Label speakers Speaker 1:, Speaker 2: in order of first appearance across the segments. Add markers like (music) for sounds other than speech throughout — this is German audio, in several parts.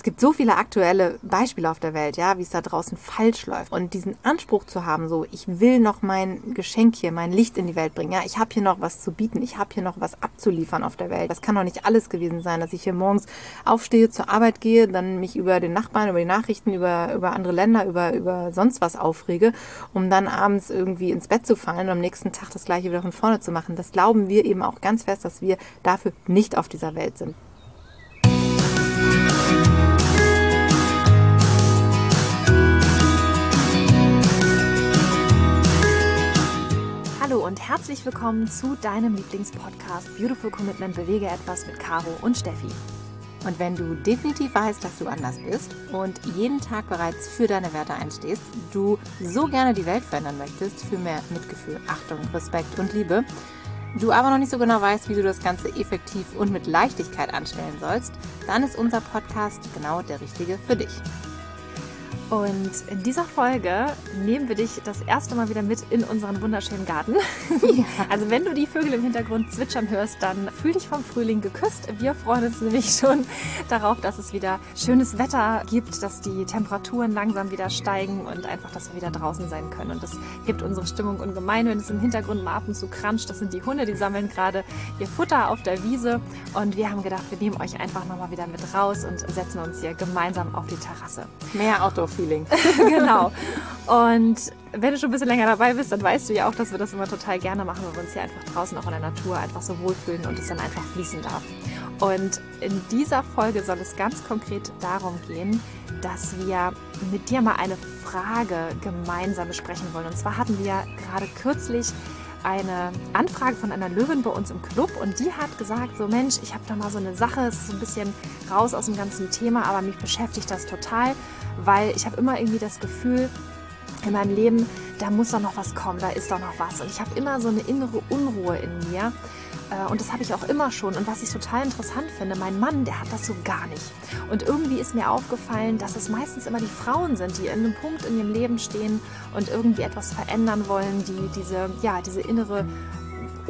Speaker 1: Es gibt so viele aktuelle Beispiele auf der Welt, ja, wie es da draußen falsch läuft. Und diesen Anspruch zu haben, so, ich will noch mein Geschenk hier, mein Licht in die Welt bringen. Ja, ich habe hier noch was zu bieten, ich habe hier noch was abzuliefern auf der Welt. Das kann doch nicht alles gewesen sein, dass ich hier morgens aufstehe, zur Arbeit gehe, dann mich über den Nachbarn, über die Nachrichten, über, über andere Länder, über, über sonst was aufrege, um dann abends irgendwie ins Bett zu fallen und am nächsten Tag das gleiche wieder von vorne zu machen. Das glauben wir eben auch ganz fest, dass wir dafür nicht auf dieser Welt sind. Hallo und herzlich willkommen zu deinem Lieblingspodcast Beautiful Commitment Bewege etwas mit Caro und Steffi. Und wenn du definitiv weißt, dass du anders bist und jeden Tag bereits für deine Werte einstehst, du so gerne die Welt verändern möchtest, für mehr Mitgefühl, Achtung, Respekt und Liebe, du aber noch nicht so genau weißt, wie du das Ganze effektiv und mit Leichtigkeit anstellen sollst, dann ist unser Podcast genau der richtige für dich. Und in dieser Folge nehmen wir dich das erste Mal wieder mit in unseren wunderschönen Garten. (laughs) Ja. Also wenn du die Vögel im Hintergrund zwitschern hörst, dann fühl dich vom Frühling geküsst. Wir freuen uns nämlich (laughs) schon darauf, dass es wieder schönes Wetter gibt, dass die Temperaturen langsam wieder steigen und einfach, dass wir wieder draußen sein können. Und das hebt unsere Stimmung ungemein, wenn es im Hintergrund mal ab und zu kranscht. Das sind die Hunde, die sammeln gerade ihr Futter auf der Wiese. Und wir haben gedacht, wir nehmen euch einfach nochmal wieder mit raus und setzen uns hier gemeinsam auf die Terrasse.
Speaker 2: Mehr Outdoor Feeling. (laughs)
Speaker 1: genau. Und wenn du schon ein bisschen länger dabei bist, dann weißt du ja auch, dass wir das immer total gerne machen, weil wir uns hier einfach draußen auch in der Natur einfach so wohlfühlen und es dann einfach fließen darf. Und in dieser Folge soll es ganz konkret darum gehen, dass wir mit dir mal eine Frage gemeinsam besprechen wollen. Und zwar hatten wir gerade kürzlich eine Anfrage von einer Löwin bei uns im Club und die hat gesagt, so Mensch, ich habe da mal so eine Sache, es ist so ein bisschen raus aus dem ganzen Thema, aber mich beschäftigt das total, weil ich habe immer irgendwie das Gefühl, in meinem Leben, da muss doch noch was kommen, da ist doch noch was. Und ich habe immer so eine innere Unruhe in mir. Äh, und das habe ich auch immer schon. Und was ich total interessant finde, mein Mann, der hat das so gar nicht. Und irgendwie ist mir aufgefallen, dass es meistens immer die Frauen sind, die in einem Punkt in ihrem Leben stehen und irgendwie etwas verändern wollen, die diese, ja, diese innere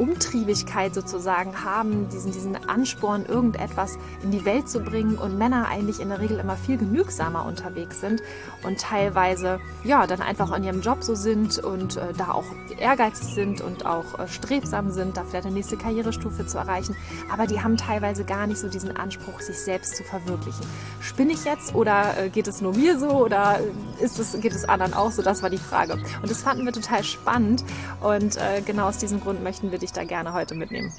Speaker 1: Umtriebigkeit sozusagen haben, diesen, diesen Ansporn, irgendetwas in die Welt zu bringen und Männer eigentlich in der Regel immer viel genügsamer unterwegs sind und teilweise ja dann einfach in ihrem Job so sind und äh, da auch ehrgeizig sind und auch äh, strebsam sind, da vielleicht eine nächste Karrierestufe zu erreichen, aber die haben teilweise gar nicht so diesen Anspruch, sich selbst zu verwirklichen. Spinne ich jetzt oder äh, geht es nur mir so oder ist es, geht es anderen auch so? Das war die Frage. Und das fanden wir total spannend und äh, genau aus diesem Grund möchten wir dich da gerne heute mitnehmen.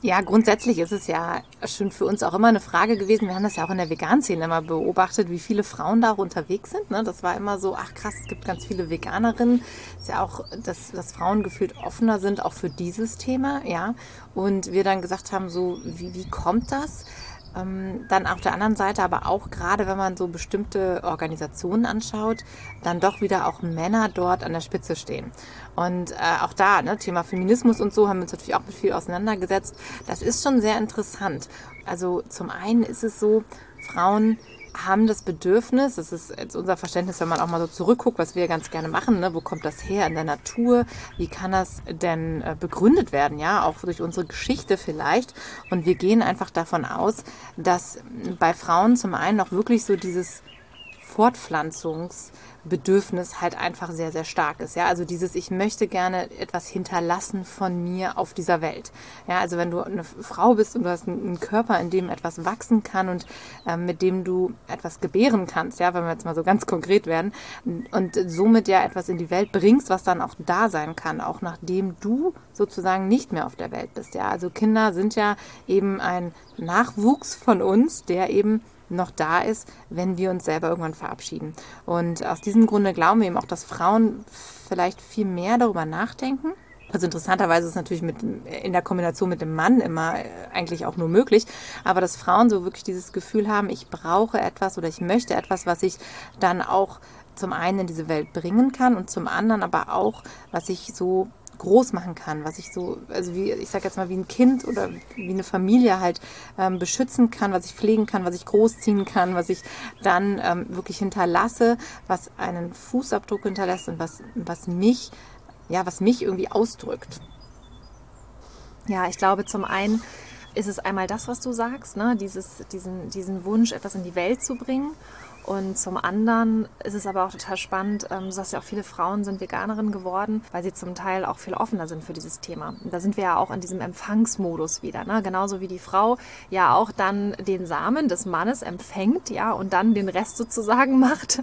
Speaker 2: Ja, grundsätzlich ist es ja schon für uns auch immer eine Frage gewesen. Wir haben das ja auch in der Vegan-Szene immer beobachtet, wie viele Frauen da auch unterwegs sind. Ne? Das war immer so, ach krass, es gibt ganz viele Veganerinnen. Es ist ja auch, dass, dass Frauen gefühlt offener sind, auch für dieses Thema, ja. Und wir dann gesagt haben, so, wie, wie kommt das? Ähm, dann auf der anderen Seite aber auch gerade, wenn man so bestimmte Organisationen anschaut, dann doch wieder auch Männer dort an der Spitze stehen. Und äh, auch da, ne, Thema Feminismus und so, haben wir uns natürlich auch mit viel auseinandergesetzt. Das ist schon sehr interessant. Also zum einen ist es so, Frauen haben das Bedürfnis, das ist jetzt unser Verständnis, wenn man auch mal so zurückguckt, was wir ganz gerne machen, ne? wo kommt das her in der Natur, wie kann das denn äh, begründet werden, ja, auch durch unsere Geschichte vielleicht. Und wir gehen einfach davon aus, dass bei Frauen zum einen auch wirklich so dieses Fortpflanzungs- Bedürfnis halt einfach sehr, sehr stark ist. Ja, also dieses, ich möchte gerne etwas hinterlassen von mir auf dieser Welt. Ja, also wenn du eine Frau bist und du hast einen Körper, in dem etwas wachsen kann und äh, mit dem du etwas gebären kannst, ja, wenn wir jetzt mal so ganz konkret werden und somit ja etwas in die Welt bringst, was dann auch da sein kann, auch nachdem du sozusagen nicht mehr auf der Welt bist. Ja, also Kinder sind ja eben ein Nachwuchs von uns, der eben noch da ist, wenn wir uns selber irgendwann verabschieden. Und aus diesem Grunde glauben wir eben auch, dass Frauen vielleicht viel mehr darüber nachdenken. Also interessanterweise ist es natürlich mit, in der Kombination mit dem Mann immer äh, eigentlich auch nur möglich, aber dass Frauen so wirklich dieses Gefühl haben, ich brauche etwas oder ich möchte etwas, was ich dann auch zum einen in diese Welt bringen kann und zum anderen aber auch, was ich so groß machen kann, was ich so, also wie, ich sag jetzt mal, wie ein Kind oder wie eine Familie halt ähm, beschützen kann, was ich pflegen kann, was ich großziehen kann, was ich dann ähm, wirklich hinterlasse, was einen Fußabdruck hinterlässt und was, was mich, ja, was mich irgendwie ausdrückt.
Speaker 1: Ja, ich glaube zum einen, ist es einmal das, was du sagst, ne? Dieses, diesen, diesen Wunsch, etwas in die Welt zu bringen. Und zum anderen ist es aber auch total spannend, ähm, sagst ja auch, viele Frauen sind Veganerinnen geworden, weil sie zum Teil auch viel offener sind für dieses Thema. Und da sind wir ja auch in diesem Empfangsmodus wieder. Ne? Genauso wie die Frau ja auch dann den Samen des Mannes empfängt, ja, und dann den Rest sozusagen (laughs) macht.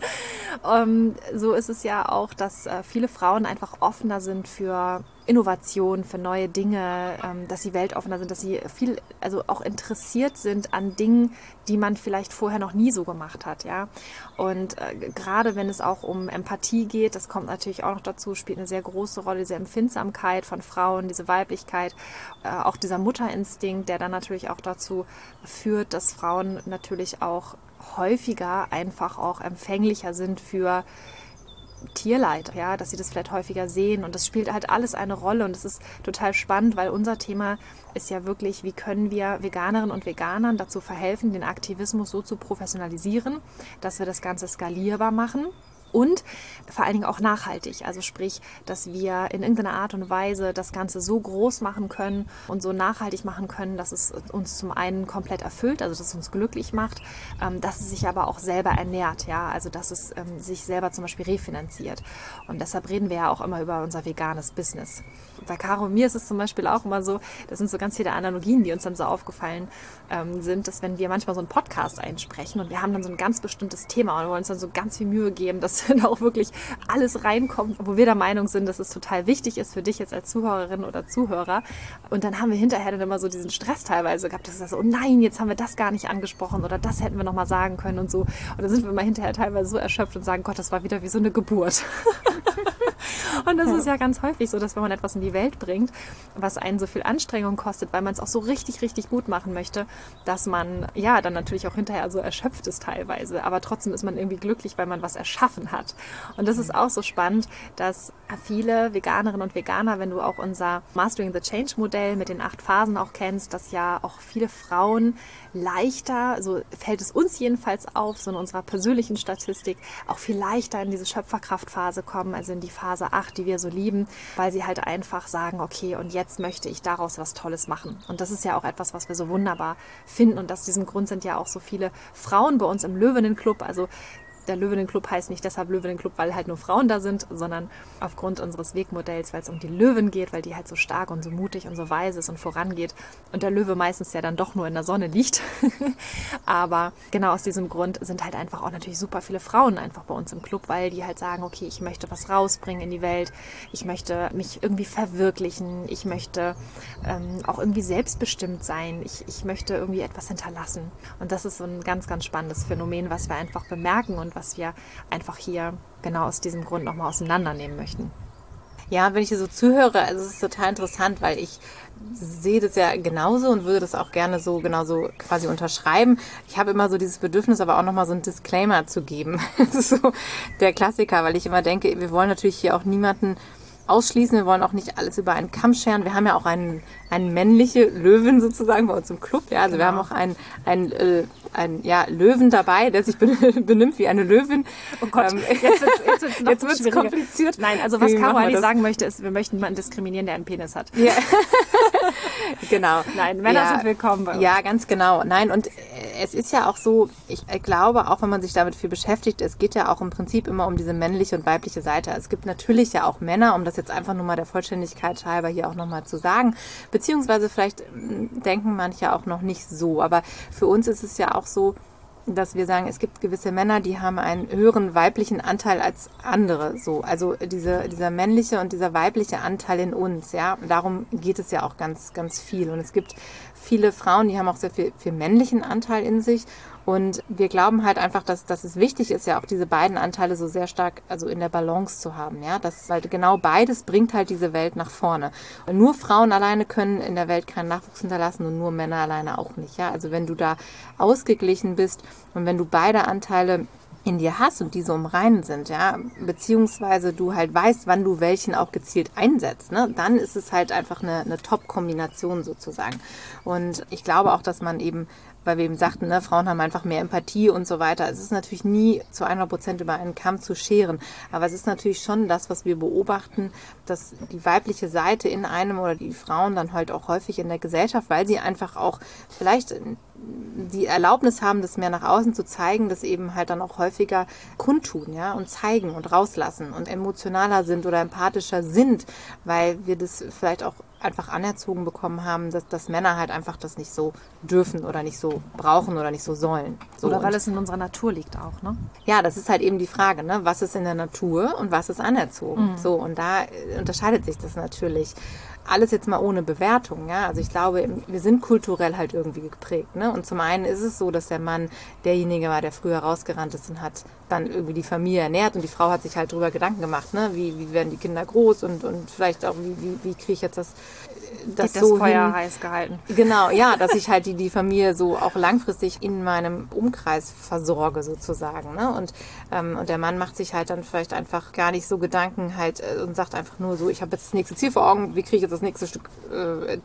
Speaker 1: Ähm, so ist es ja auch, dass äh, viele Frauen einfach offener sind für Innovation, für neue Dinge, ähm, dass sie weltoffener sind, dass sie viel, also auch interessiert sind an Dingen, die man vielleicht vorher noch nie so gemacht hat, ja. Und äh, gerade wenn es auch um Empathie geht, das kommt natürlich auch noch dazu, spielt eine sehr große Rolle, diese Empfindsamkeit von Frauen, diese Weiblichkeit, äh, auch dieser Mutterinstinkt, der dann natürlich auch dazu führt, dass Frauen natürlich auch häufiger einfach auch empfänglicher sind für Tierleid, ja, dass sie das vielleicht häufiger sehen. Und das spielt halt alles eine Rolle. Und es ist total spannend, weil unser Thema ist ja wirklich, wie können wir Veganerinnen und Veganern dazu verhelfen, den Aktivismus so zu professionalisieren, dass wir das Ganze skalierbar machen und vor allen Dingen auch nachhaltig. Also sprich, dass wir in irgendeiner Art und Weise das Ganze so groß machen können und so nachhaltig machen können, dass es uns zum einen komplett erfüllt, also dass es uns glücklich macht, ähm, dass es sich aber auch selber ernährt, ja, also dass es ähm, sich selber zum Beispiel refinanziert. Und deshalb reden wir ja auch immer über unser veganes Business. Bei Caro und mir ist es zum Beispiel auch immer so, das sind so ganz viele Analogien, die uns dann so aufgefallen ähm, sind, dass wenn wir manchmal so einen Podcast einsprechen und wir haben dann so ein ganz bestimmtes Thema und wollen uns dann so ganz viel Mühe geben, dass (laughs) da auch wirklich alles reinkommt, wo wir der Meinung sind, dass es total wichtig ist für dich jetzt als Zuhörerin oder Zuhörer. Und dann haben wir hinterher dann immer so diesen Stress teilweise gehabt, dass wir so, oh nein, jetzt haben wir das gar nicht angesprochen oder das hätten wir noch mal sagen können und so. Und dann sind wir mal hinterher teilweise so erschöpft und sagen, Gott, das war wieder wie so eine Geburt. (laughs) Und das ist ja ganz häufig so, dass wenn man etwas in die Welt bringt, was einen so viel Anstrengung kostet, weil man es auch so richtig, richtig gut machen möchte, dass man ja dann natürlich auch hinterher so erschöpft ist teilweise. Aber trotzdem ist man irgendwie glücklich, weil man was erschaffen hat. Und das ist auch so spannend, dass viele Veganerinnen und Veganer, wenn du auch unser Mastering the Change Modell mit den acht Phasen auch kennst, dass ja auch viele Frauen leichter, so fällt es uns jedenfalls auf, so in unserer persönlichen Statistik, auch viel leichter in diese Schöpferkraftphase kommen, also in die Phase 8, die wir so lieben, weil sie halt einfach sagen, okay, und jetzt möchte ich daraus was Tolles machen. Und das ist ja auch etwas, was wir so wunderbar finden. Und aus diesem Grund sind ja auch so viele Frauen bei uns im Löwenenclub. Also der Löwenenclub heißt nicht deshalb Löwenenclub, weil halt nur Frauen da sind, sondern aufgrund unseres Wegmodells, weil es um die Löwen geht, weil die halt so stark und so mutig und so weise ist und vorangeht und der Löwe meistens ja dann doch nur in der Sonne liegt. (laughs) Aber genau aus diesem Grund sind halt einfach auch natürlich super viele Frauen einfach bei uns im Club, weil die halt sagen, okay, ich möchte was rausbringen in die Welt, ich möchte mich irgendwie verwirklichen, ich möchte ähm, auch irgendwie selbstbestimmt sein, ich, ich möchte irgendwie etwas hinterlassen. Und das ist so ein ganz, ganz spannendes Phänomen, was wir einfach bemerken und was wir einfach hier genau aus diesem Grund nochmal auseinandernehmen möchten.
Speaker 2: Ja, wenn ich hier so zuhöre, also es ist total interessant, weil ich sehe das ja genauso und würde das auch gerne so genauso quasi unterschreiben. Ich habe immer so dieses Bedürfnis, aber auch nochmal so ein Disclaimer zu geben. (laughs) Das ist so der Klassiker, weil ich immer denke, wir wollen natürlich hier auch niemanden ausschließen. Wir wollen auch nicht alles über einen Kamm scheren. Wir haben ja auch einen, einen männliche Löwen sozusagen bei uns im Club. Ja, also genau. wir haben auch einen, einen, äh, einen ja, Löwen dabei, der sich (laughs) benimmt wie eine Löwin.
Speaker 1: Oh Gott, ähm, jetzt wird es (laughs) kompliziert. Nein, also was Caro eigentlich sagen möchte, ist, wir möchten niemanden diskriminieren, der einen Penis hat. Ja. (laughs)
Speaker 2: genau.
Speaker 1: Nein, Männer ja, sind willkommen bei
Speaker 2: uns. Ja, ganz genau. Nein, und es ist ja auch so, ich glaube, auch wenn man sich damit viel beschäftigt, es geht ja auch im Prinzip immer um diese männliche und weibliche Seite. Es gibt natürlich ja auch Männer, um das jetzt einfach nur mal der Vollständigkeit halber hier auch nochmal zu sagen, beziehungsweise vielleicht hm, denken manche auch noch nicht so, aber für uns ist es ja auch so, dass wir sagen, es gibt gewisse Männer, die haben einen höheren weiblichen Anteil als andere. So, also diese, dieser männliche und dieser weibliche Anteil in uns, ja, darum geht es ja auch ganz, ganz viel. Und es gibt viele Frauen, die haben auch sehr viel, viel männlichen Anteil in sich. Und wir glauben halt einfach, dass, dass es wichtig ist, ja auch diese beiden Anteile so sehr stark, also in der Balance zu haben, ja. Das, weil genau beides bringt halt diese Welt nach vorne. Und nur Frauen alleine können in der Welt keinen Nachwuchs hinterlassen und nur Männer alleine auch nicht, ja. Also wenn du da ausgeglichen bist und wenn du beide Anteile in dir hast und die so im sind, ja, beziehungsweise du halt weißt, wann du welchen auch gezielt einsetzt, ne, dann ist es halt einfach eine, eine Top-Kombination sozusagen. Und ich glaube auch, dass man eben weil wir eben sagten, ne, Frauen haben einfach mehr Empathie und so weiter. Es ist natürlich nie zu 100 Prozent über einen Kamm zu scheren, aber es ist natürlich schon das, was wir beobachten, dass die weibliche Seite in einem oder die Frauen dann halt auch häufig in der Gesellschaft, weil sie einfach auch vielleicht die Erlaubnis haben, das mehr nach außen zu zeigen, das eben halt dann auch häufiger kundtun, ja, und zeigen und rauslassen und emotionaler sind oder empathischer sind, weil wir das vielleicht auch einfach anerzogen bekommen haben, dass, dass Männer halt einfach das nicht so dürfen oder nicht so brauchen oder nicht so sollen. So,
Speaker 1: oder weil es in unserer Natur liegt auch, ne?
Speaker 2: Ja, das ist halt eben die Frage, ne? Was ist in der Natur und was ist anerzogen? Mhm. So, und da äh, unterscheidet sich das natürlich alles jetzt mal ohne Bewertung, ja. Also ich glaube, wir sind kulturell halt irgendwie geprägt, ne? Und zum einen ist es so, dass der Mann derjenige war, der früher rausgerannt ist und hat dann irgendwie die Familie ernährt und die Frau hat sich halt darüber Gedanken gemacht, ne? Wie, wie werden die Kinder groß und, und vielleicht auch, wie, wie, wie kriege ich jetzt das,
Speaker 1: das, das so Feuer hin. heiß gehalten.
Speaker 2: Genau, ja, dass ich (laughs) halt die, die Familie so auch langfristig in meinem Umkreis versorge sozusagen, ne? Und, ähm, und der Mann macht sich halt dann vielleicht einfach gar nicht so Gedanken halt äh, und sagt einfach nur so, ich habe jetzt das nächste Ziel vor Augen, wie kriege ich jetzt das nächste Stück äh,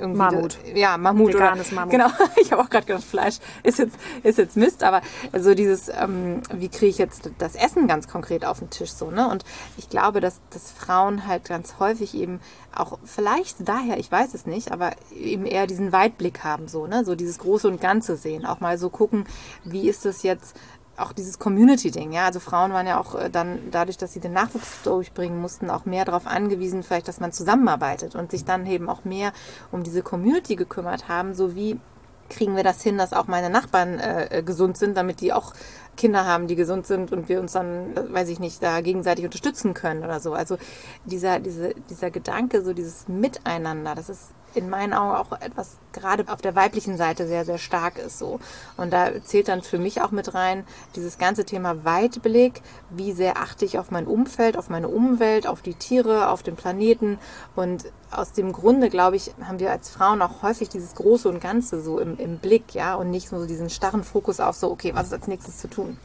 Speaker 1: irgendwie Mammut.
Speaker 2: Das, ja, Mammut
Speaker 1: Veganes oder Mammut.
Speaker 2: genau. (laughs) ich habe auch gerade gedacht, Fleisch ist jetzt ist jetzt Mist, aber so dieses ähm, wie kriege ich jetzt das Essen ganz konkret auf den Tisch so, ne? Und ich glaube, dass dass Frauen halt ganz häufig eben auch vielleicht daher, ich weiß es nicht, aber eben eher diesen Weitblick haben so, ne? So dieses große und ganze sehen, auch mal so gucken, wie ist das jetzt auch dieses Community-Ding, ja. Also Frauen waren ja auch äh, dann dadurch, dass sie den Nachwuchs durchbringen mussten, auch mehr darauf angewiesen, vielleicht, dass man zusammenarbeitet und sich dann eben auch mehr um diese Community gekümmert haben, so wie kriegen wir das hin, dass auch meine Nachbarn äh, gesund sind, damit die auch Kinder haben, die gesund sind und wir uns dann, weiß ich nicht, da gegenseitig unterstützen können oder so. Also dieser, diese, dieser Gedanke, so dieses Miteinander, das ist in meinen Augen auch etwas gerade auf der weiblichen Seite sehr, sehr stark ist so. Und da zählt dann für mich auch mit rein dieses ganze Thema Weitblick. Wie sehr achte ich auf mein Umfeld, auf meine Umwelt, auf die Tiere, auf den Planeten. Und aus dem Grunde, glaube ich, haben wir als Frauen auch häufig dieses Große und Ganze so im, im Blick, ja, und nicht so diesen starren Fokus auf so, okay, was ist als nächstes zu tun?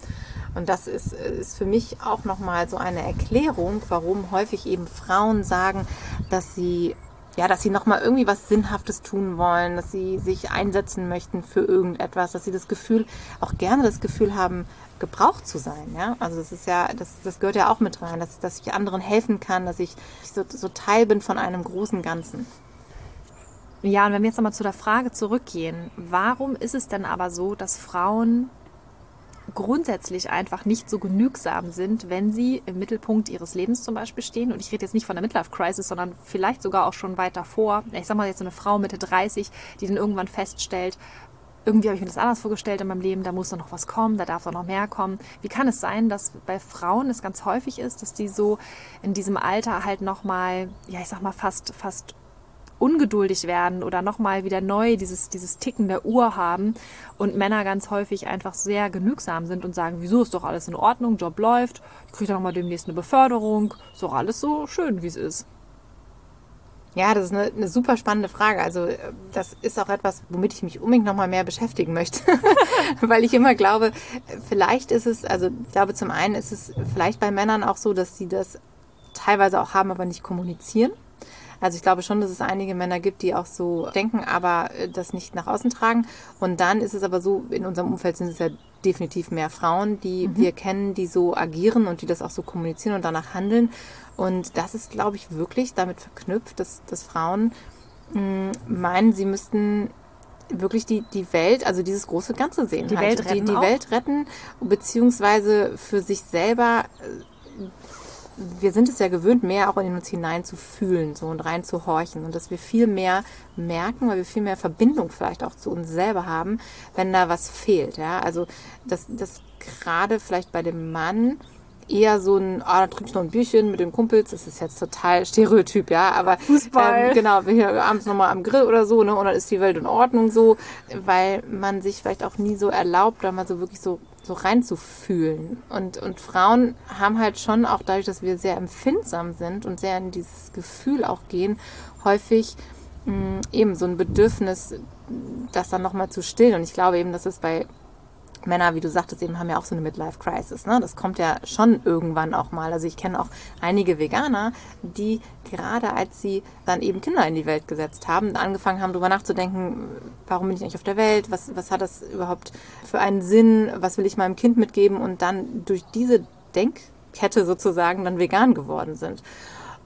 Speaker 2: Und das ist, ist für mich auch nochmal so eine Erklärung, warum häufig eben Frauen sagen, dass sie ja, dass sie nochmal irgendwie was Sinnhaftes tun wollen, dass sie sich einsetzen möchten für irgendetwas, dass sie das Gefühl, auch gerne das Gefühl haben, gebraucht zu sein. Ja? Also das ist ja, das, das gehört ja auch mit rein, dass, dass ich anderen helfen kann, dass ich so, so Teil bin von einem großen Ganzen.
Speaker 1: Ja, und wenn wir jetzt nochmal zu der Frage zurückgehen, warum ist es denn aber so, dass Frauen grundsätzlich einfach nicht so genügsam sind, wenn sie im Mittelpunkt ihres Lebens zum Beispiel stehen. Und ich rede jetzt nicht von der Midlife-Crisis, sondern vielleicht sogar auch schon weiter vor. Ich sag mal jetzt so eine Frau Mitte 30, die dann irgendwann feststellt, irgendwie habe ich mir das anders vorgestellt in meinem Leben, da muss doch noch was kommen, da darf doch noch mehr kommen. Wie kann es sein, dass bei Frauen es ganz häufig ist, dass die so in diesem Alter halt nochmal, ja, ich sag mal, fast, fast ungeduldig werden oder nochmal wieder neu dieses, dieses Ticken der Uhr haben und Männer ganz häufig einfach sehr genügsam sind und sagen, wieso ist doch alles in Ordnung, Job läuft, ich kriege doch nochmal demnächst eine Beförderung, ist doch alles so schön, wie es ist.
Speaker 2: Ja, das ist eine, eine, super spannende Frage. Also das ist auch etwas, womit ich mich unbedingt nochmal mehr beschäftigen möchte, (laughs) weil ich immer glaube, vielleicht ist es, also ich glaube zum einen ist es vielleicht bei Männern auch so, dass sie das teilweise auch haben, aber nicht kommunizieren. Also ich glaube schon, dass es einige Männer gibt, die auch so denken, aber äh, das nicht nach außen tragen. Und dann ist es aber so, in unserem Umfeld sind es ja definitiv mehr Frauen, die mhm. wir kennen, die so agieren und die das auch so kommunizieren und danach handeln. Und das ist, glaube ich, wirklich damit verknüpft, dass, dass Frauen mh, mm, meinen, sie müssten wirklich die, die Welt, also dieses große Ganze sehen.
Speaker 1: Die halt. Welt retten.
Speaker 2: Die, die Welt retten, beziehungsweise für sich selber äh, wir sind es ja gewöhnt, mehr auch in uns hinein zu fühlen so und rein zu horchen und dass wir viel mehr merken, weil wir viel mehr Verbindung vielleicht auch zu uns selber haben, wenn da was fehlt. Ja, also dass das gerade vielleicht bei dem Mann eher so ein, ah, da trinke ich noch ein Bierchen mit den Kumpels, das ist jetzt total Stereotyp, ja, aber
Speaker 1: Fußball.
Speaker 2: Ähm, genau, wir hier abends nochmal am Grill oder so, ne, und dann ist die Welt in Ordnung so, weil man sich vielleicht auch nie so erlaubt, da mal so wirklich so so reinzufühlen. Und, und Frauen haben halt schon auch dadurch, dass wir sehr empfindsam sind und sehr in dieses Gefühl auch gehen, häufig mh, mm, eben so ein Bedürfnis, das dann nochmal zu stillen. Und ich glaube eben, dass es bei Männer, wie du sagtest, eben haben ja auch so eine Midlife-Crisis. Ne? Das kommt ja schon irgendwann auch mal. Also ich kenne auch einige Veganer, die gerade als sie dann eben Kinder in die Welt gesetzt haben, angefangen haben, darüber nachzudenken, warum bin ich eigentlich auf der Welt, was, was hat das überhaupt für einen Sinn, was will ich meinem Kind mitgeben und dann durch diese Denkkette sozusagen dann vegan geworden sind.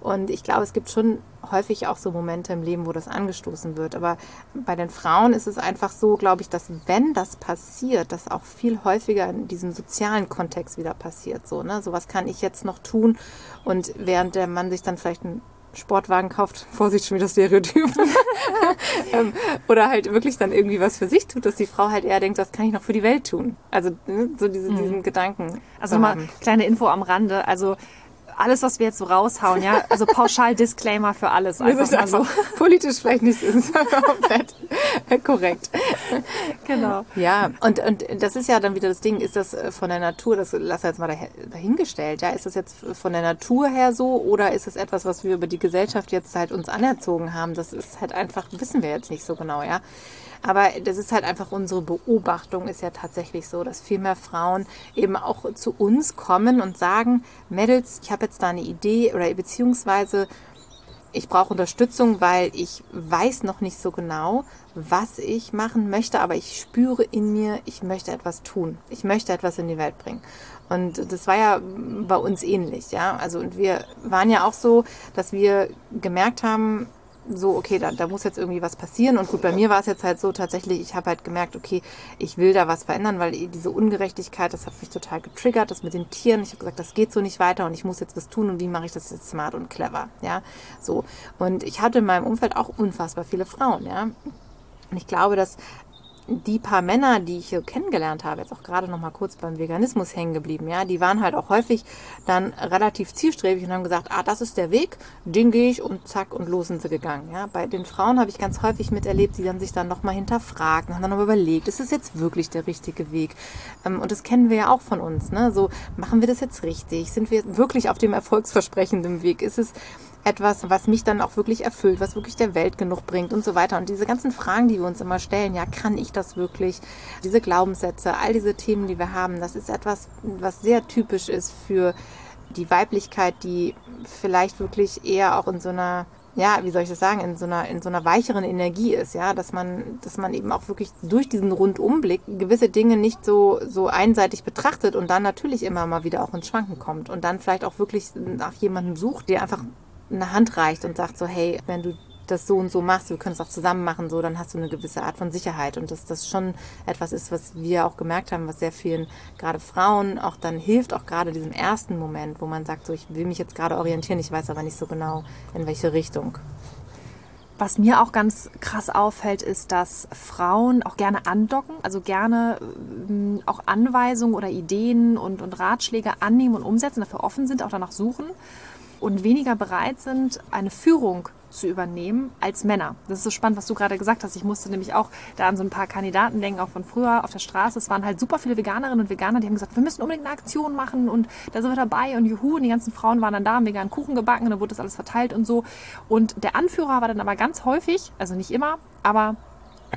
Speaker 2: Und ich glaube, es gibt schon häufig auch so Momente im Leben, wo das angestoßen wird. Aber bei den Frauen ist es einfach so, glaube ich, dass wenn das passiert, das auch viel häufiger in diesem sozialen Kontext wieder passiert. So, ne? so was kann ich jetzt noch tun? Und während der Mann sich dann vielleicht einen Sportwagen kauft, (laughs) Vorsicht schon wieder Stereotyp, (laughs) ähm, oder halt wirklich dann irgendwie was für sich tut, dass die Frau halt eher denkt, was kann ich noch für die Welt tun? Also ne, so diese, mhm. diesen Gedanken.
Speaker 1: Also mal kleine Info am Rande. Also alles, was wir jetzt so raushauen, ja, also pauschal Disclaimer für alles.
Speaker 2: Einfach mal so. Politisch vielleicht nicht ist komplett korrekt. Genau. Ja, und, und das ist ja dann wieder das Ding, ist das äh, von der Natur, das lass jetzt mal dahingestellt, ja, ist das jetzt von der Natur her so oder ist es etwas, was wir über die Gesellschaft jetzt halt uns anerzogen haben? Das ist halt einfach, wissen wir jetzt nicht so genau, ja. Aber das ist halt einfach unsere Beobachtung, ist ja tatsächlich so, dass viel mehr Frauen eben auch zu uns kommen und sagen, Mädels, ich habe jetzt da eine Idee oder beziehungsweise ich brauche Unterstützung, weil ich weiß noch nicht so genau, was ich machen möchte, aber ich spüre in mir, ich möchte etwas tun. Ich möchte etwas in die Welt bringen. Und das war ja bei uns ähnlich, ja. Also, und wir waren ja auch so, dass wir gemerkt haben, so, okay, da, da muss jetzt irgendwie was passieren. Und gut, bei mir war es jetzt halt so tatsächlich, ich habe halt gemerkt, okay, ich will da was verändern, weil diese Ungerechtigkeit, das hat mich total getriggert, das mit den Tieren. Ich habe gesagt, das geht so nicht weiter und ich muss jetzt was tun und wie mache ich das jetzt smart und clever, ja, so. Und ich hatte in meinem Umfeld auch unfassbar viele Frauen, ja. Und ich glaube, dass die paar Männer, die ich hier kennengelernt habe, jetzt auch gerade noch mal kurz beim Veganismus hängen geblieben, ja, die waren halt auch häufig dann relativ zielstrebig und haben gesagt, ah, das ist der Weg, den gehe ich und zack und los sind sie gegangen, ja. Bei den Frauen habe ich ganz häufig miterlebt, die dann sich dann noch mal hinterfragen, haben dann noch überlegt, ist es jetzt wirklich der richtige Weg? Ähm, und das kennen wir ja auch von uns, ne? So, machen wir das jetzt richtig? Sind wir wirklich auf dem erfolgsversprechenden Weg? Ist es etwas, was mich dann auch wirklich erfüllt, was wirklich der Welt genug bringt und so weiter. Und diese ganzen Fragen, die wir uns immer stellen, ja, kann ich das wirklich? Diese Glaubenssätze, all diese Themen, die wir haben, das ist etwas, was sehr typisch ist für die Weiblichkeit, die vielleicht wirklich eher auch in so einer ja, wie soll ich das sagen, in so einer, in so einer weicheren Energie ist, ja, dass man, dass man eben auch wirklich durch diesen Rundumblick gewisse Dinge nicht so, so einseitig betrachtet und dann natürlich immer mal wieder auch ins Schwanken kommt und dann vielleicht auch wirklich nach jemandem sucht, der einfach eine Hand reicht und sagt so, hey, wenn du das so und so machst, wir können es auch zusammen machen, so, dann hast du eine gewisse Art von Sicherheit. Und dass das schon etwas ist, was wir auch gemerkt haben, was sehr vielen, gerade Frauen, auch dann hilft, auch gerade diesem ersten Moment, wo man sagt, so, ich will mich jetzt gerade orientieren, ich weiß aber nicht so genau, in welche Richtung.
Speaker 1: Was mir auch ganz krass auffällt, ist, dass Frauen auch gerne andocken, also gerne äh, auch Anweisungen oder Ideen und, und Ratschläge annehmen und umsetzen, dafür offen sind, auch danach suchen und weniger bereit sind, eine Führung zu übernehmen als Männer. Das ist so spannend, was du gerade gesagt hast. Ich musste nämlich auch da an so ein paar Kandidaten denken, auch von früher auf der Straße. Es waren halt super viele Veganerinnen und Veganer, die haben gesagt, wir müssen unbedingt eine Aktion machen und da sind wir dabei und juhu. Und die ganzen Frauen waren dann da, haben veganen Kuchen gebacken und dann wurde das alles verteilt und so. Und der Anführer war dann aber ganz häufig, also nicht immer, aber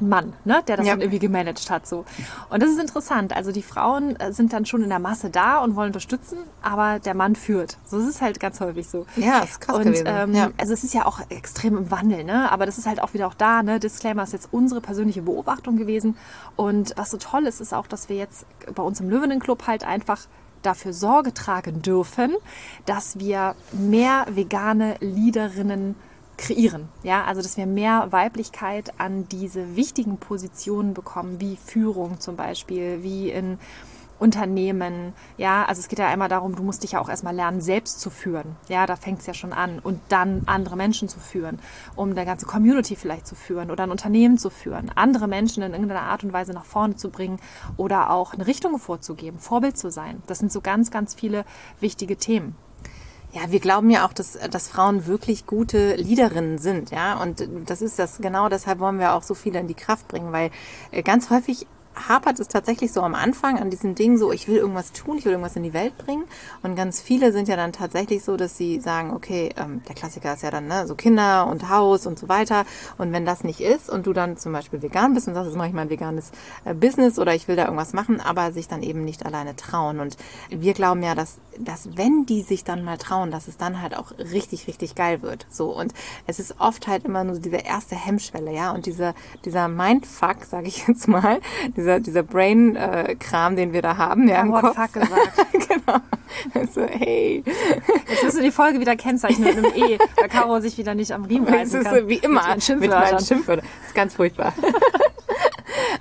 Speaker 1: Mann, ne, der das ja. dann irgendwie gemanagt hat. So. Und das ist interessant. Also die Frauen äh, sind dann schon in der Masse da und wollen unterstützen, aber der Mann führt. So ist es halt ganz häufig so.
Speaker 2: Ja, ist krass
Speaker 1: und,
Speaker 2: gewesen.
Speaker 1: Ähm, ja. Also es ist ja auch extrem im Wandel, ne? Aber das ist halt auch wieder auch da, ne? Disclaimer ist jetzt unsere persönliche Beobachtung gewesen. Und was so toll ist, ist auch, dass wir jetzt bei uns im Löwenenclub halt einfach dafür Sorge tragen dürfen, dass wir mehr vegane Leaderinnen kreieren. Ja, also dass wir mehr Weiblichkeit an diese wichtigen Positionen bekommen, wie Führung zum Beispiel, wie in Unternehmen. Ja, also es geht ja einmal darum, du musst dich ja auch erstmal lernen, selbst zu führen. Ja, da fängt es ja schon an. Und dann andere Menschen zu führen, um der ganze Community vielleicht zu führen oder ein Unternehmen zu führen, andere Menschen in irgendeiner Art und Weise nach vorne zu bringen oder auch eine Richtung vorzugeben, Vorbild zu sein. Das sind so ganz, ganz viele wichtige Themen.
Speaker 2: Ja, wir glauben ja auch, dass, dass Frauen wirklich gute Leaderinnen sind, ja. Und das ist das, genau deshalb wollen wir auch so viele in die Kraft bringen, weil äh, ganz häufig hapert es tatsächlich so am Anfang an diesem Ding so, ich will irgendwas tun, ich will irgendwas in die Welt bringen. Und ganz viele sind ja dann tatsächlich so, dass sie sagen, okay, ähm, der Klassiker ist ja dann ne, so Kinder und Haus und so weiter. Und wenn das nicht ist und du dann zum Beispiel vegan bist und sagst, jetzt mache ich mal ein veganes äh, Business oder ich will da irgendwas machen, aber sich dann eben nicht alleine trauen. Und wir glauben ja, dass, dass wenn die sich dann mal trauen, dass es dann halt auch richtig, richtig geil wird. So. Und es ist oft halt immer nur diese erste Hemmschwelle, ja. Und dieser, dieser Mindfuck, sage ich jetzt mal, dieser, dieser Brain-Kram, den wir da haben, ja,
Speaker 1: im Kopf. Fuck gesagt. (laughs)
Speaker 2: genau. Also, hey.
Speaker 1: Jetzt müssen wir die Folge wieder kennzeichnen mit einem E, weil Caro sich wieder nicht am Riemen reißen
Speaker 2: kann. Das ist wie immer mit meinen Schimpfwörtern. Das ist ganz furchtbar.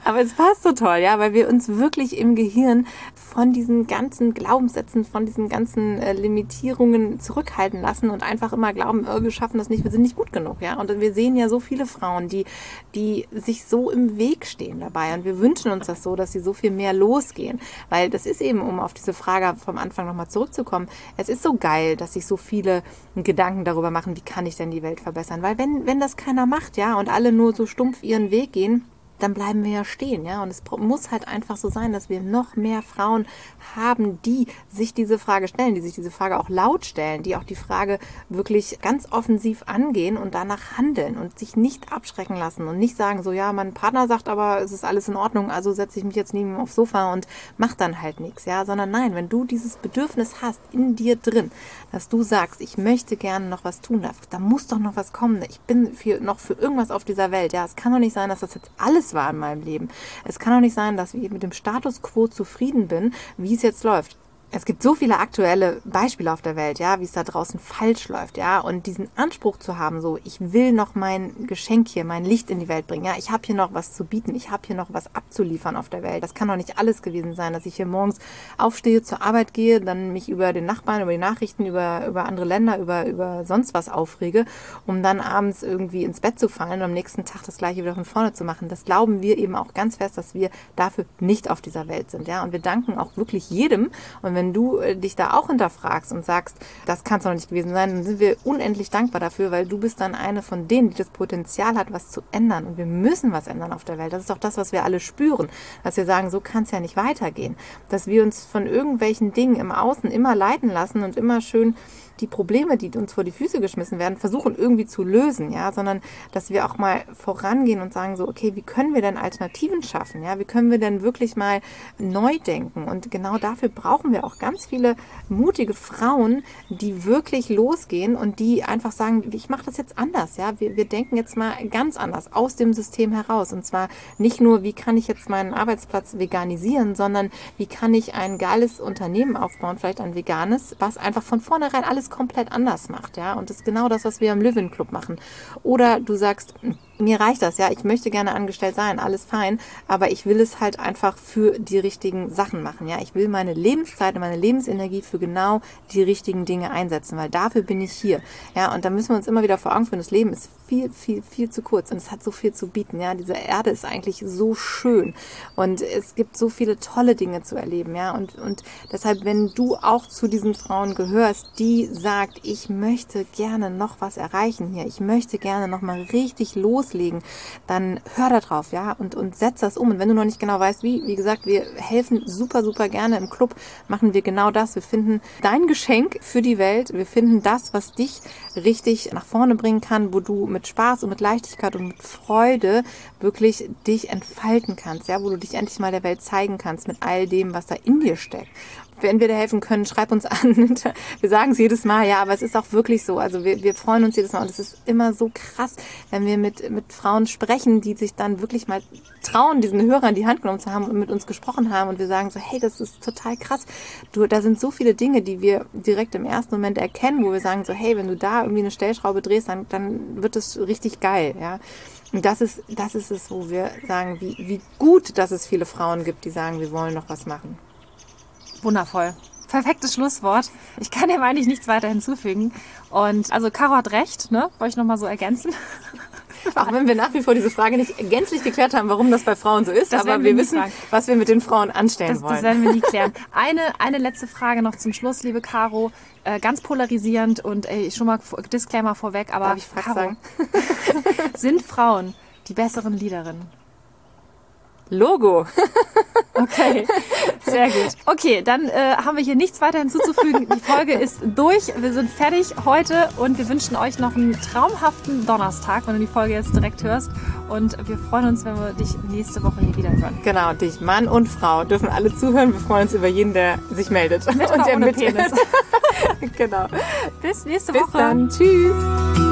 Speaker 2: Aber es passt so toll, ja, weil wir uns wirklich im Gehirn von diesen ganzen Glaubenssätzen, von diesen ganzen äh, Limitierungen zurückhalten lassen und einfach immer glauben, oh, wir schaffen das nicht, wir sind nicht gut genug, ja. Und wir sehen ja so viele Frauen, die, die sich so im Weg stehen dabei. Und wir wünschen uns das so, dass sie so viel mehr losgehen. Weil das ist eben, um auf diese Frage vom Anfang nochmal zurückzukommen, es ist so geil, dass sich so viele Gedanken darüber machen, wie kann ich denn die Welt verbessern. Weil wenn, wenn das keiner macht, ja, und alle nur so stumpf ihren Weg gehen, dann bleiben wir ja stehen, ja. Und es muss halt einfach so sein, dass wir noch mehr Frauen haben, die sich diese Frage stellen, die sich diese Frage auch laut stellen, die auch die Frage wirklich ganz offensiv angehen und danach handeln und sich nicht abschrecken lassen und nicht sagen, so ja, mein Partner sagt aber, es ist alles in Ordnung, also setze ich mich jetzt neben ihm aufs Sofa und mach dann halt nichts, ja, sondern nein, wenn du dieses Bedürfnis hast in dir drin, dass du sagst, ich möchte gerne noch was tun, da muss doch noch was kommen, ich bin für, noch für irgendwas auf dieser Welt, ja, es kann doch nicht sein, dass das jetzt alles war in meinem Leben. Es kann doch nicht sein, dass ich mit dem Status quo zufrieden bin, wie es jetzt läuft es gibt so viele aktuelle Beispiele auf der Welt, ja, wie es da draußen falsch läuft, ja, und diesen Anspruch zu haben, so, ich will noch mein Geschenk hier, mein Licht in die Welt bringen, ja, ich habe hier noch was zu bieten, ich habe hier noch was abzuliefern auf der Welt. Das kann doch nicht alles gewesen sein, dass ich hier morgens aufstehe, zur Arbeit gehe, dann mich über den Nachbarn, über die Nachrichten, über, über andere Länder, über, über sonst was aufrege, um dann abends irgendwie ins Bett zu fallen und am nächsten Tag das gleiche wieder von vorne zu machen. Das glauben wir eben auch ganz fest, dass wir dafür nicht auf dieser Welt sind, ja, und wir danken auch wirklich jedem und wenn du äh, dich da auch hinterfragst und sagst, das kann es doch nicht gewesen sein, dann sind wir unendlich dankbar dafür, weil du bist dann eine von denen, die das Potenzial hat, was zu ändern. Und wir müssen was ändern auf der Welt. Das ist doch das, was wir alle spüren, dass wir sagen, so kann es ja nicht weitergehen. Dass wir uns von irgendwelchen Dingen im Außen immer leiten lassen und immer schön die Probleme, die uns vor die Füße geschmissen werden, versuchen irgendwie zu lösen, ja, sondern dass wir auch mal vorangehen und sagen so, okay, wie können wir denn Alternativen schaffen, ja, wie können wir denn wirklich mal neu denken? Und genau dafür brauchen wir auch ganz viele mutige Frauen, die wirklich losgehen und die einfach sagen, ich mache das jetzt anders, ja, wir, wir denken jetzt mal ganz anders aus dem System heraus. Und zwar nicht nur, wie kann ich jetzt meinen Arbeitsplatz veganisieren, sondern wie kann ich ein geiles Unternehmen aufbauen, vielleicht ein veganes, was einfach von vornherein alles komplett anders macht, ja. Und das ist genau das, was wir im Living Club machen. Oder du sagst, mir reicht das, ja, ich möchte gerne angestellt sein, alles fein, aber ich will es halt einfach für die richtigen Sachen machen, ja. Ich will meine Lebenszeit und meine Lebensenergie für genau die richtigen Dinge einsetzen, weil dafür bin ich hier, ja. Und da müssen wir uns immer wieder vor Augen führen, das Leben ist viel, viel, viel zu kurz und es hat so viel zu bieten, ja. Diese Erde ist eigentlich so schön und es gibt so viele tolle Dinge zu erleben, ja. Und, und deshalb, wenn du auch zu diesen Frauen gehörst, die sagt, ich möchte gerne noch was erreichen hier, ich möchte gerne noch mal richtig los loslegen, dann hör da drauf, ja, und, und setz das um. Und wenn du noch nicht genau weißt, wie, wie gesagt, wir helfen super, super gerne im Club, machen wir genau das. Wir finden dein Geschenk für die Welt. Wir finden das, was dich richtig nach vorne bringen kann, wo du mit Spaß und mit Leichtigkeit und mit Freude wirklich dich entfalten kannst, ja, wo du dich endlich mal der Welt zeigen kannst mit all dem, was da in dir steckt wenn wir dir helfen können, schreib uns an. (laughs) Wir sagen es jedes Mal, ja, aber es ist auch wirklich so. Also wir, wir freuen uns jedes Mal und es ist immer so krass, wenn wir mit, mit Frauen sprechen, die sich dann wirklich mal trauen, diesen Hörer in die Hand genommen zu haben und mit uns gesprochen haben und wir sagen so, hey, das ist total krass. Du, da sind so viele Dinge, die wir direkt im ersten Moment erkennen, wo wir sagen so, hey, wenn du da irgendwie eine Stellschraube drehst, dann, dann wird es richtig geil, ja. Und das ist, das ist es, wo wir sagen, wie, wie gut, dass es viele Frauen gibt, die sagen, wir wollen noch was machen.
Speaker 1: Wundervoll. Perfektes Schlusswort. Ich kann dem eigentlich nichts weiter hinzufügen. Und also Caro hat recht, ne? Wollte ich nochmal so ergänzen. (laughs)
Speaker 2: Auch wenn wir nach wie vor diese Frage nicht gänzlich geklärt haben, warum das bei Frauen so ist, das aber wir, wir wissen, sagen. was wir mit den Frauen anstellen
Speaker 1: das,
Speaker 2: wollen.
Speaker 1: Das werden wir nie klären. (laughs) Eine, eine letzte Frage noch zum Schluss, liebe Caro. Äh, ganz polarisierend und ey, schon mal Disclaimer vorweg, aber
Speaker 2: Darf ich Caro, sagen? (laughs)
Speaker 1: sind Frauen die besseren Leaderinnen?
Speaker 2: Logo. (laughs)
Speaker 1: Okay, sehr gut. Okay, dann äh, haben wir hier nichts weiter hinzuzufügen. Die Folge (laughs) ist durch. Wir sind fertig heute und wir wünschen euch noch einen traumhaften Donnerstag, wenn du die Folge jetzt direkt hörst. Und wir freuen uns, wenn wir dich nächste Woche hier wieder hören.
Speaker 2: Genau, dich, Mann und Frau, dürfen alle zuhören. Wir freuen uns über jeden, der sich meldet.
Speaker 1: Mit (laughs)
Speaker 2: und der mit genau.
Speaker 1: Bis nächste
Speaker 2: Bis
Speaker 1: Woche.
Speaker 2: dann. Tschüss.